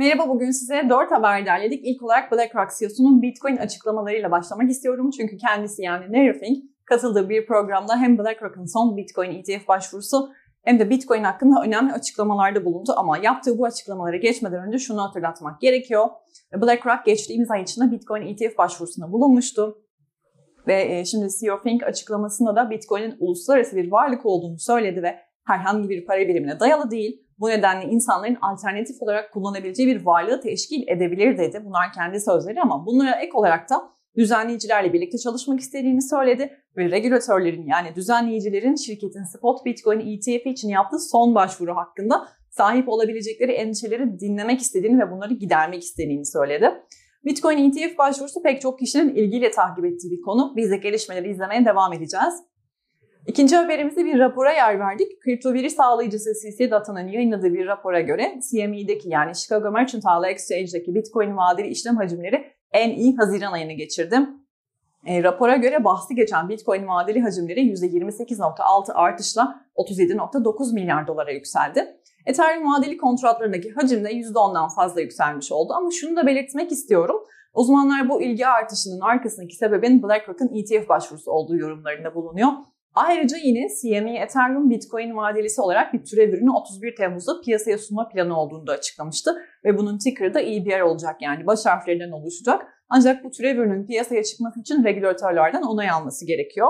Merhaba, bugün size 4 haber derledik. İlk olarak BlackRock CEO'sunun Bitcoin açıklamalarıyla başlamak istiyorum. Çünkü kendisi yani Fink katıldığı bir programda hem BlackRock'ın son Bitcoin ETF başvurusu hem de Bitcoin hakkında önemli açıklamalarda bulundu. Ama yaptığı bu açıklamalara geçmeden önce şunu hatırlatmak gerekiyor. BlackRock geçtiğimiz ay içinde Bitcoin ETF başvurusunda bulunmuştu. Ve e, şimdi CEO Fink açıklamasında da Bitcoin'in uluslararası bir varlık olduğunu söyledi ve herhangi bir para birimine dayalı değil, bu nedenle insanların alternatif olarak kullanabileceği bir varlığı teşkil edebilir dedi. Bunlar kendi sözleri ama bunlara ek olarak da düzenleyicilerle birlikte çalışmak istediğini söyledi ve regülatörlerin yani düzenleyicilerin şirketin spot Bitcoin ETF için yaptığı son başvuru hakkında sahip olabilecekleri endişeleri dinlemek istediğini ve bunları gidermek istediğini söyledi. Bitcoin ETF başvurusu pek çok kişinin ilgiyle takip ettiği bir konu. Biz de gelişmeleri izlemeye devam edeceğiz. İkinci haberimizde bir rapora yer verdik. Kripto veri sağlayıcısı CC Data'nın yayınladığı bir rapora göre CME'deki yani Chicago Mercantile Exchange'deki Bitcoin vadeli işlem hacimleri en iyi Haziran ayını geçirdi. E, rapora göre bahsi geçen Bitcoin vadeli hacimleri %28.6 artışla 37.9 milyar dolara yükseldi. Ethereum vadeli kontratlarındaki hacim de %10'dan fazla yükselmiş oldu ama şunu da belirtmek istiyorum. Uzmanlar bu ilgi artışının arkasındaki sebebin BlackRock'ın ETF başvurusu olduğu yorumlarında bulunuyor. Ayrıca yine CME Ethereum Bitcoin vadelisi olarak bir türev ürünü 31 Temmuz'da piyasaya sunma planı olduğunu da açıklamıştı. Ve bunun ticker'ı da EBR olacak yani baş harflerinden oluşacak. Ancak bu türev ürünün piyasaya çıkması için regülatörlerden onay alması gerekiyor.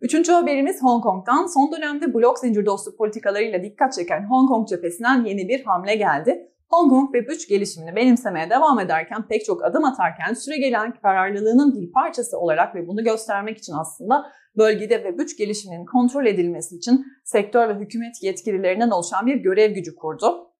Üçüncü haberimiz Hong Kong'dan. Son dönemde blok zincir dostu politikalarıyla dikkat çeken Hong Kong cephesinden yeni bir hamle geldi. Hong Kong Web3 gelişimini benimsemeye devam ederken pek çok adım atarken süre gelen kararlılığının bir parçası olarak ve bunu göstermek için aslında bölgede Web3 gelişiminin kontrol edilmesi için sektör ve hükümet yetkililerinden oluşan bir görev gücü kurdu.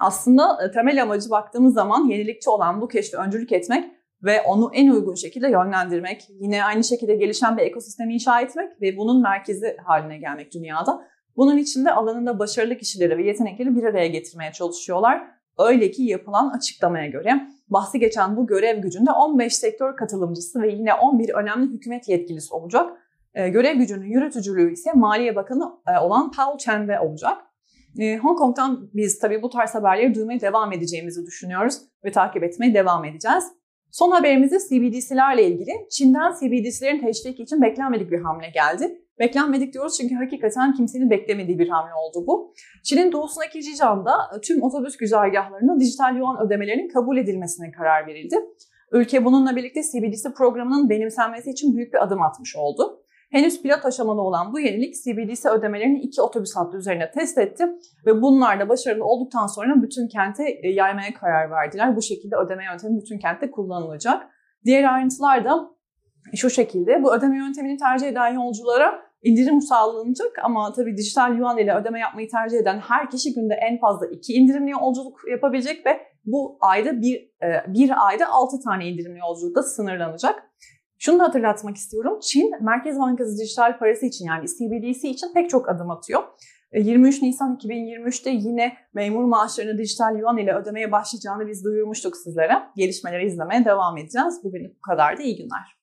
Aslında e, temel amacı baktığımız zaman yenilikçi olan bu keşfe öncülük etmek ve onu en uygun şekilde yönlendirmek, yine aynı şekilde gelişen bir ekosistemi inşa etmek ve bunun merkezi haline gelmek dünyada. Bunun için de alanında başarılı kişileri ve yetenekleri bir araya getirmeye çalışıyorlar. Öyle ki yapılan açıklamaya göre bahsi geçen bu görev gücünde 15 sektör katılımcısı ve yine 11 önemli hükümet yetkilisi olacak. E, görev gücünün yürütücülüğü ise Maliye Bakanı e, olan Paul Chen'de olacak. E, Hong Kong'dan biz tabii bu tarz haberleri duymaya devam edeceğimizi düşünüyoruz ve takip etmeye devam edeceğiz. Son haberimizde CBDC'lerle ilgili. Çin'den CBDC'lerin teşviki için beklenmedik bir hamle geldi. Beklenmedik diyoruz çünkü hakikaten kimsenin beklemediği bir hamle oldu bu. Çin'in doğusundaki Jijan'da tüm otobüs güzergahlarında dijital yuan ödemelerinin kabul edilmesine karar verildi. Ülke bununla birlikte CBDC programının benimsenmesi için büyük bir adım atmış oldu. Henüz pilot aşamada olan bu yenilik CBDC ödemelerini iki otobüs hattı üzerine test etti ve bunlar da başarılı olduktan sonra bütün kente e, yaymaya karar verdiler. Bu şekilde ödeme yöntemi bütün kentte kullanılacak. Diğer ayrıntılar da şu şekilde. Bu ödeme yöntemini tercih eden yolculara indirim sağlanacak ama tabii dijital yuan ile ödeme yapmayı tercih eden her kişi günde en fazla iki indirimli yolculuk yapabilecek ve bu ayda bir, e, bir ayda altı tane indirimli yolculukta sınırlanacak. Şunu da hatırlatmak istiyorum. Çin Merkez Bankası dijital parası için yani CBDC için pek çok adım atıyor. 23 e, Nisan 2023'te yine memur maaşlarını dijital yuan ile ödemeye başlayacağını biz duyurmuştuk sizlere. Gelişmeleri izlemeye devam edeceğiz. Bugün bu kadar da iyi günler.